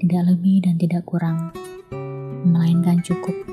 tidak lebih dan tidak kurang, melainkan cukup.